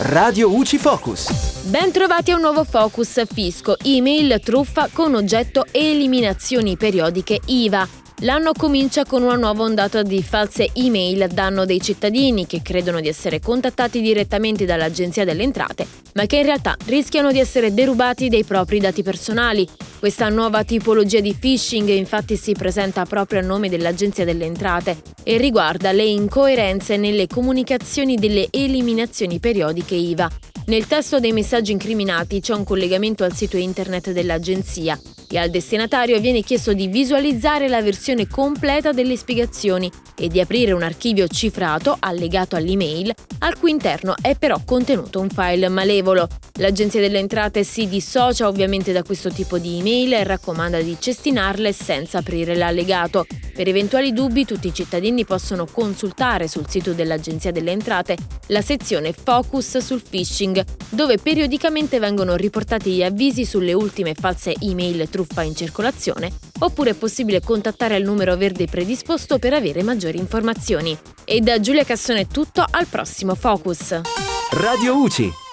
Radio UCI Focus. Ben trovati a un nuovo Focus Fisco, email truffa con oggetto eliminazioni periodiche IVA. L'anno comincia con una nuova ondata di false email a danno dei cittadini che credono di essere contattati direttamente dall'Agenzia delle Entrate, ma che in realtà rischiano di essere derubati dei propri dati personali. Questa nuova tipologia di phishing infatti si presenta proprio a nome dell'Agenzia delle Entrate e riguarda le incoerenze nelle comunicazioni delle eliminazioni periodiche IVA. Nel testo dei messaggi incriminati c'è un collegamento al sito internet dell'agenzia e al destinatario viene chiesto di visualizzare la versione completa delle spiegazioni e di aprire un archivio cifrato allegato all'email al cui interno è però contenuto un file malevolo. L'Agenzia delle Entrate si dissocia ovviamente da questo tipo di email e raccomanda di cestinarle senza aprire l'allegato. Per eventuali dubbi tutti i cittadini possono consultare sul sito dell'Agenzia delle Entrate la sezione Focus sul phishing, dove periodicamente vengono riportati gli avvisi sulle ultime false email truffa in circolazione, oppure è possibile contattare il numero verde predisposto per avere maggiori informazioni. E da Giulia Cassone è tutto, al prossimo Focus. Radio UCI